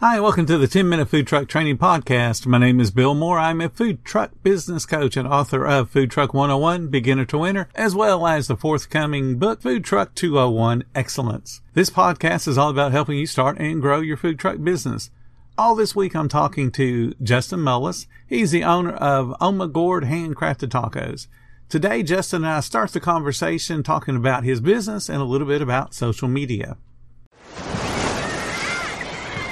Hi, welcome to the 10 Minute Food Truck Training Podcast. My name is Bill Moore. I'm a food truck business coach and author of Food Truck 101, Beginner to Winner, as well as the forthcoming book, Food Truck 201, Excellence. This podcast is all about helping you start and grow your food truck business. All this week, I'm talking to Justin Mullis. He's the owner of Omagourd Handcrafted Tacos. Today, Justin and I start the conversation talking about his business and a little bit about social media.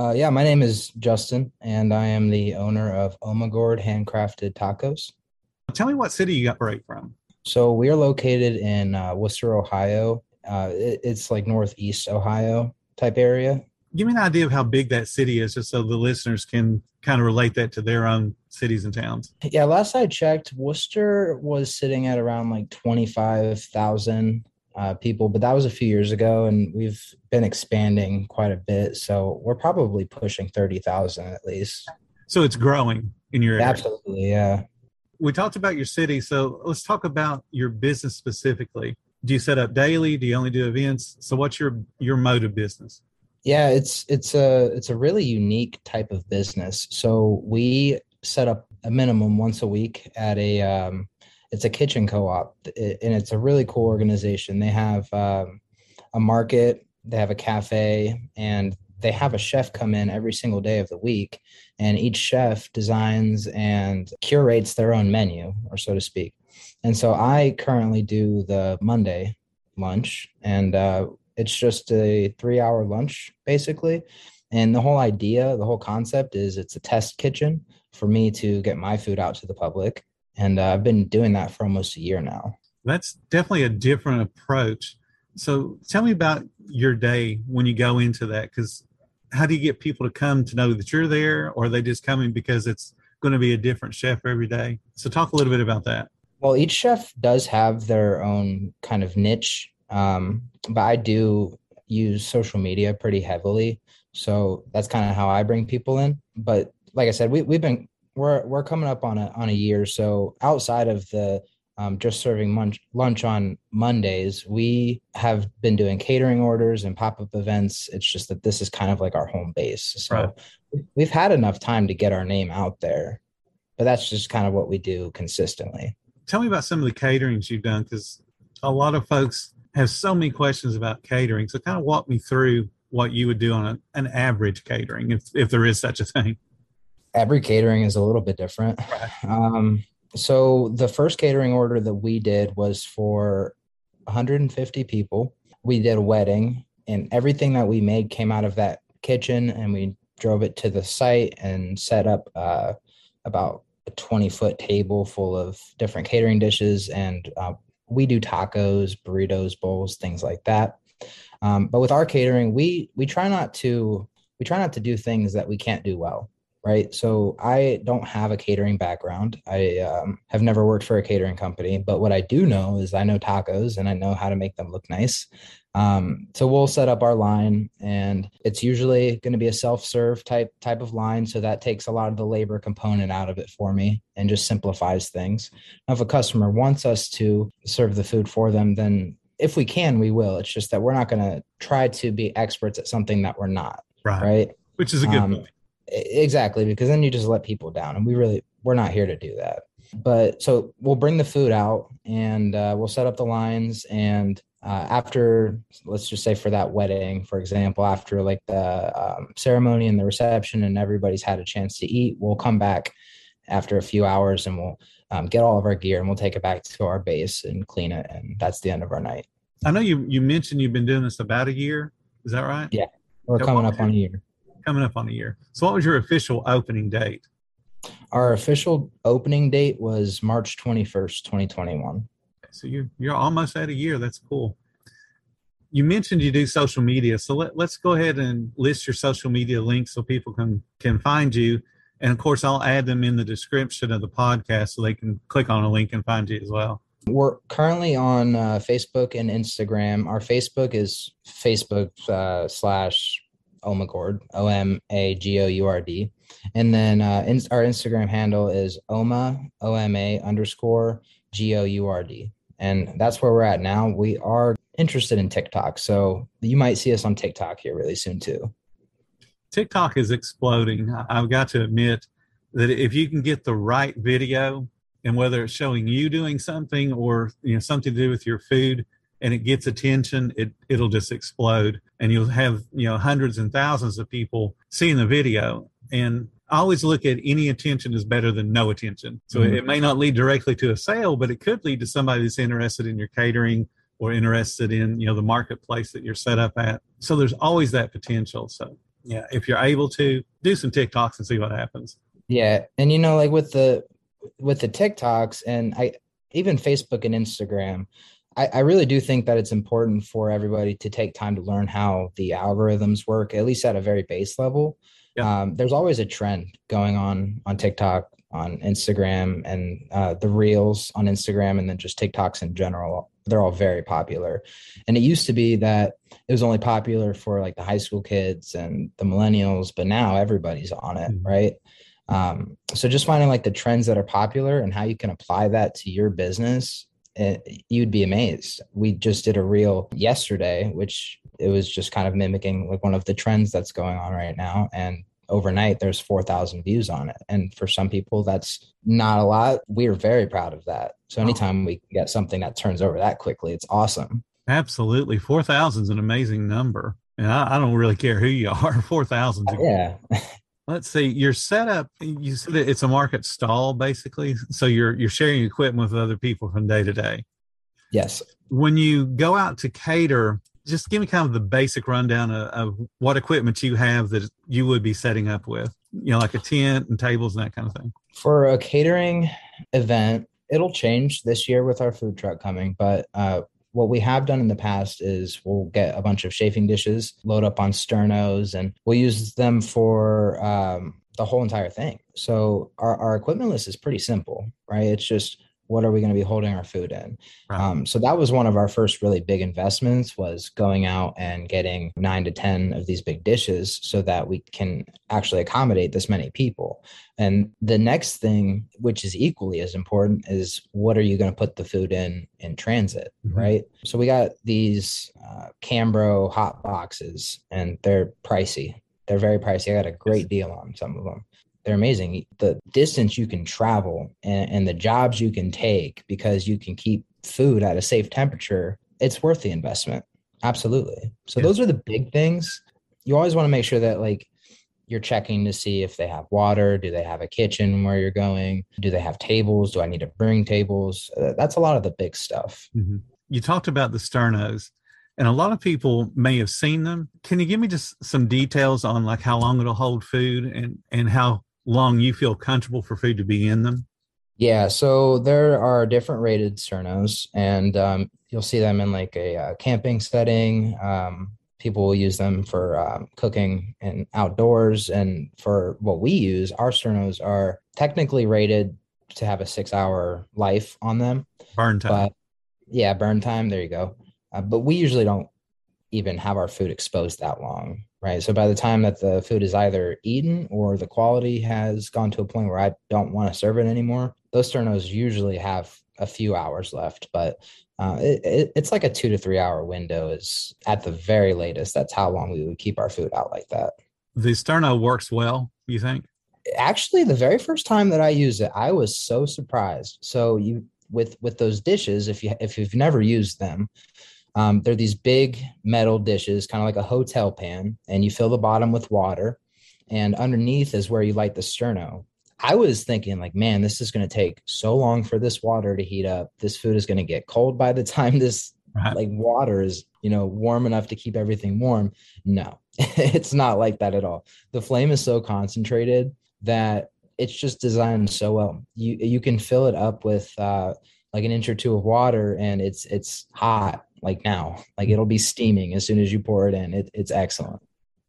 Uh, yeah, my name is Justin, and I am the owner of Omagourd Handcrafted Tacos. Tell me what city you operate from. So we are located in uh, Wooster, Ohio. Uh, it, it's like northeast Ohio type area. Give me an idea of how big that city is, just so the listeners can kind of relate that to their own cities and towns. Yeah, last I checked, Wooster was sitting at around like 25,000 uh, people, but that was a few years ago, and we've been expanding quite a bit. So we're probably pushing thirty thousand at least. So it's growing in your area. Absolutely, yeah. We talked about your city, so let's talk about your business specifically. Do you set up daily? Do you only do events? So what's your your mode of business? Yeah, it's it's a it's a really unique type of business. So we set up a minimum once a week at a um, it's a kitchen co-op and it's a really cool organization. They have um, a market they have a cafe and they have a chef come in every single day of the week and each chef designs and curates their own menu or so to speak. And so i currently do the monday lunch and uh, it's just a three hour lunch basically. And the whole idea the whole concept is it's a test kitchen for me to get my food out to the public and uh, I've been doing that for almost a year now. That's definitely a different approach. So tell me about your day when you go into that, because how do you get people to come to know that you're there, or are they just coming because it's going to be a different chef every day? So talk a little bit about that. Well, each chef does have their own kind of niche, um, but I do use social media pretty heavily. So that's kind of how I bring people in. But like I said, we, we've been we're we're coming up on a on a year. So outside of the um, just serving lunch, lunch on Mondays, we have been doing catering orders and pop up events. It's just that this is kind of like our home base. So right. we've had enough time to get our name out there, but that's just kind of what we do consistently. Tell me about some of the caterings you've done because a lot of folks have so many questions about catering. So kind of walk me through what you would do on a, an average catering, if if there is such a thing every catering is a little bit different. Um, so the first catering order that we did was for 150 people. We did a wedding, and everything that we made came out of that kitchen, and we drove it to the site and set up uh, about a 20 foot table full of different catering dishes. And uh, we do tacos, burritos, bowls, things like that. Um, but with our catering, we we try not to we try not to do things that we can't do well right? So I don't have a catering background. I um, have never worked for a catering company, but what I do know is I know tacos and I know how to make them look nice. Um, so we'll set up our line, and it's usually going to be a self-serve type type of line. So that takes a lot of the labor component out of it for me and just simplifies things. Now, if a customer wants us to serve the food for them, then if we can, we will. It's just that we're not going to try to be experts at something that we're not. Right. Right. Which is a good um, point exactly because then you just let people down and we really we're not here to do that. But so we'll bring the food out and uh, we'll set up the lines and uh, after let's just say for that wedding for example after like the um, ceremony and the reception and everybody's had a chance to eat we'll come back after a few hours and we'll um, get all of our gear and we'll take it back to our base and clean it and that's the end of our night. I know you you mentioned you've been doing this about a year. Is that right? Yeah. We're coming up on a year coming up on a year. So, what was your official opening date? Our official opening date was March 21st, 2021. So, you're, you're almost at a year. That's cool. You mentioned you do social media. So, let, let's go ahead and list your social media links so people can, can find you. And of course, I'll add them in the description of the podcast so they can click on a link and find you as well. We're currently on uh, Facebook and Instagram. Our Facebook is Facebook uh, slash Omagourd, O M A G O U R D. And then uh, in, our Instagram handle is Oma, O M A underscore G O U R D. And that's where we're at now. We are interested in TikTok. So you might see us on TikTok here really soon too. TikTok is exploding. I've got to admit that if you can get the right video, and whether it's showing you doing something or you know something to do with your food, and it gets attention, it it'll just explode, and you'll have you know hundreds and thousands of people seeing the video. And I always look at any attention is better than no attention. So mm-hmm. it may not lead directly to a sale, but it could lead to somebody that's interested in your catering or interested in you know the marketplace that you're set up at. So there's always that potential. So yeah, if you're able to do some TikToks and see what happens. Yeah, and you know, like with the with the TikToks and I even Facebook and Instagram, I, I really do think that it's important for everybody to take time to learn how the algorithms work, at least at a very base level. Yeah. Um, there's always a trend going on on TikTok, on Instagram, and uh, the reels on Instagram, and then just TikToks in general they're all very popular. And it used to be that it was only popular for like the high school kids and the millennials, but now everybody's on it, mm-hmm. right? Um, so just finding like the trends that are popular and how you can apply that to your business, Eh, you'd be amazed. We just did a reel yesterday, which it was just kind of mimicking like one of the trends that's going on right now. And overnight there's 4000 views on it. And for some people that's not a lot. We're very proud of that. So anytime we get something that turns over that quickly it's awesome. Absolutely. 4000 is an amazing number. And I, I, don't really care who you are. 4000 yeah let's see your setup you said it's a market stall basically so you're you're sharing equipment with other people from day to day yes when you go out to cater just give me kind of the basic rundown of, of, what equipment you have that you would be setting up with, you know, like a tent and tables and that kind of thing. For a catering event, it'll change this year with our food truck coming, but uh, what we have done in the past is we'll get a bunch of chafing dishes, load up on sternos, and we'll use them for um, the whole entire thing. So our, our equipment list is pretty simple, right? It's just what are we going to be holding our food in? Right. um, so that was one of our first really big investments was going out and getting nine to ten of these big dishes so that we can actually accommodate this many people. And the next thing which is equally as important is what are you going to put the food in in transit mm-hmm. right? So we got these uh, cambro hot boxes and they're pricey. They're very pricey. I got a great deal on some of them they're amazing. The distance you can travel and, and the jobs you can take because you can keep food at a safe temperature, it's worth the investment. Absolutely. So yeah. those are the big things. You always want to make sure that like you're checking to see if they have water, do they have a kitchen where you're going, do they have tables, do I need to bring tables? Uh, that's a lot of the big stuff. Mm-hmm. You talked about the sternos and a lot of people may have seen them. Can you give me just some details on like how long it'll hold food and and how long you feel comfortable for food to be in them? Yeah, so there are different rated sternos, and um, you'll see them in like a uh, camping setting. Um, people will use them for um, cooking and outdoors. And for what we use, our sternos are technically rated to have a six hour life on them. Burn time. But, yeah, burn time. There you go. Uh, but we usually don't even have our food exposed that long right? So by the time that the food is either eaten or the quality has gone to a point where I don't want to serve it anymore, those sternos usually have a few hours left, but uh, it, it, it's like a two to three hour window is at the very latest. That's how long we would keep our food out like that. The sterno works well, you think? Actually, the very first time that I used it, I was so surprised. So you with with those dishes, if you if you've never used them, um, they're these big metal dishes, kind of like a hotel pan, and you fill the bottom with water. And underneath is where you light the sterno. I was thinking, like, man, this is going to take so long for this water to heat up. This food is going to get cold by the time this right. like water is, you know, warm enough to keep everything warm. No, it's not like that at all. The flame is so concentrated that it's just designed so well. You you can fill it up with uh, like an inch or two of water, and it's it's hot like now. Like it'll be steaming as soon as you pour it in. It, it's excellent.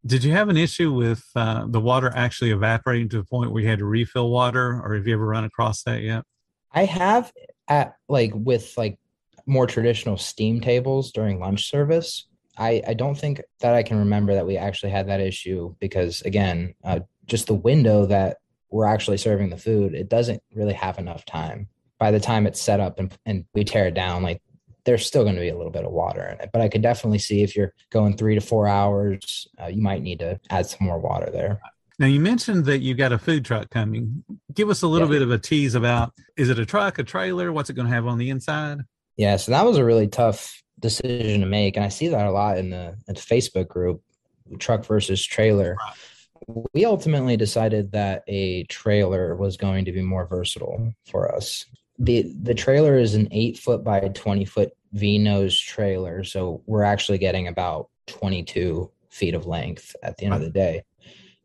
Did you have an issue with uh, the water actually evaporating to the point where you had to refill water, or have you ever run across that yet? I have at like with like more traditional steam tables during lunch service. I, I don't think that I can remember that we actually had that issue because again, uh, just the window that we're actually serving the food, it doesn't really have enough time. By the time it's set up and, and we tear it down, like there's still going to be a little bit of water in it. But I could definitely see if you're going three to four hours, uh, you might need to add some more water there. Now you mentioned that you got a food truck coming. Give us a little yeah. bit of a tease about is it a truck, a trailer? What's it going to have on the inside? Yeah, so that was a really tough decision to make, and I see that a lot in the, in the Facebook group, truck versus trailer. Right. We ultimately decided that a trailer was going to be more versatile for us the the trailer is an eight foot by 20 foot V nose trailer. So we're actually getting about 22 feet of length at the end of the day.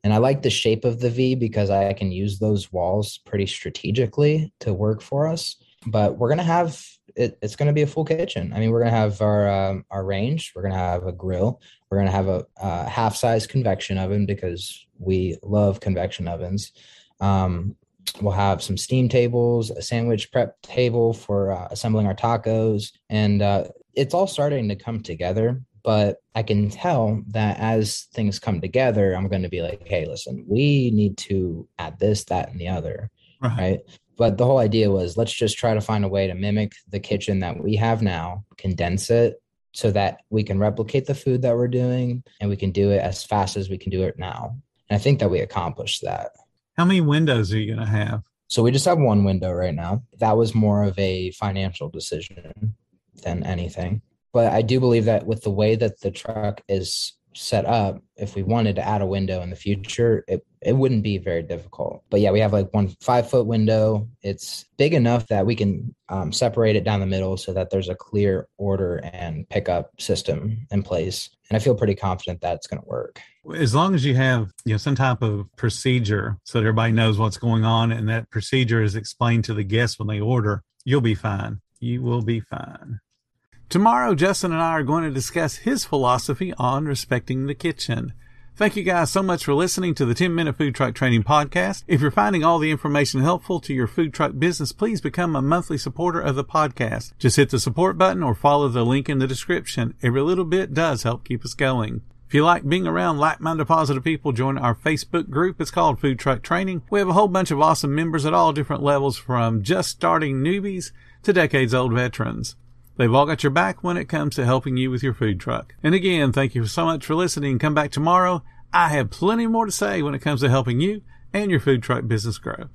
And I like the shape of the V because I can use those walls pretty strategically to work for us. But we're gonna have it, it's gonna be a full kitchen. I mean, we're gonna have our um, our range. We're gonna have a grill. We're gonna have a, a half size convection oven because we love convection ovens. Um, We'll have some steam tables, a sandwich prep table for uh, assembling our tacos, and uh, it's all starting to come together. But I can tell that as things come together, I'm going to be like, hey, listen, we need to add this, that, and the other. Right. But the whole idea was let's just try to find a way to mimic the kitchen that we have now, condense it so that we can replicate the food that we're doing and we can do it as fast as we can do it now. And I think that we accomplished that. How many windows are you going to have? So we just have one window right now. That was more of a financial decision than anything. But I do believe that with the way that the truck is set up, if we wanted to add a window in the future, it, it wouldn't be very difficult. But yeah, we have like one five foot window. It's big enough that we can um, separate it down the middle so that there's a clear order and pickup system in place. And I feel pretty confident that's going to work. As long as you have you know some type of procedure so that everybody knows what's going on and that procedure is explained to the guests when they order, you'll be fine. You will be fine. Tomorrow, Justin and I are going to discuss his philosophy on respecting the kitchen. Thank you guys so much for listening to the 10 Minute Food Truck Training Podcast. If you're finding all the information helpful to your food truck business, please become a monthly supporter of the podcast. Just hit the support button or follow the link in the description. Every little bit does help keep us going. If you like being around like-minded positive people, join our Facebook group. It's called Food Truck Training. We have a whole bunch of awesome members at all different levels from just starting newbies to decades old veterans. They've all got your back when it comes to helping you with your food truck. And again, thank you so much for listening. Come back tomorrow. I have plenty more to say when it comes to helping you and your food truck business grow.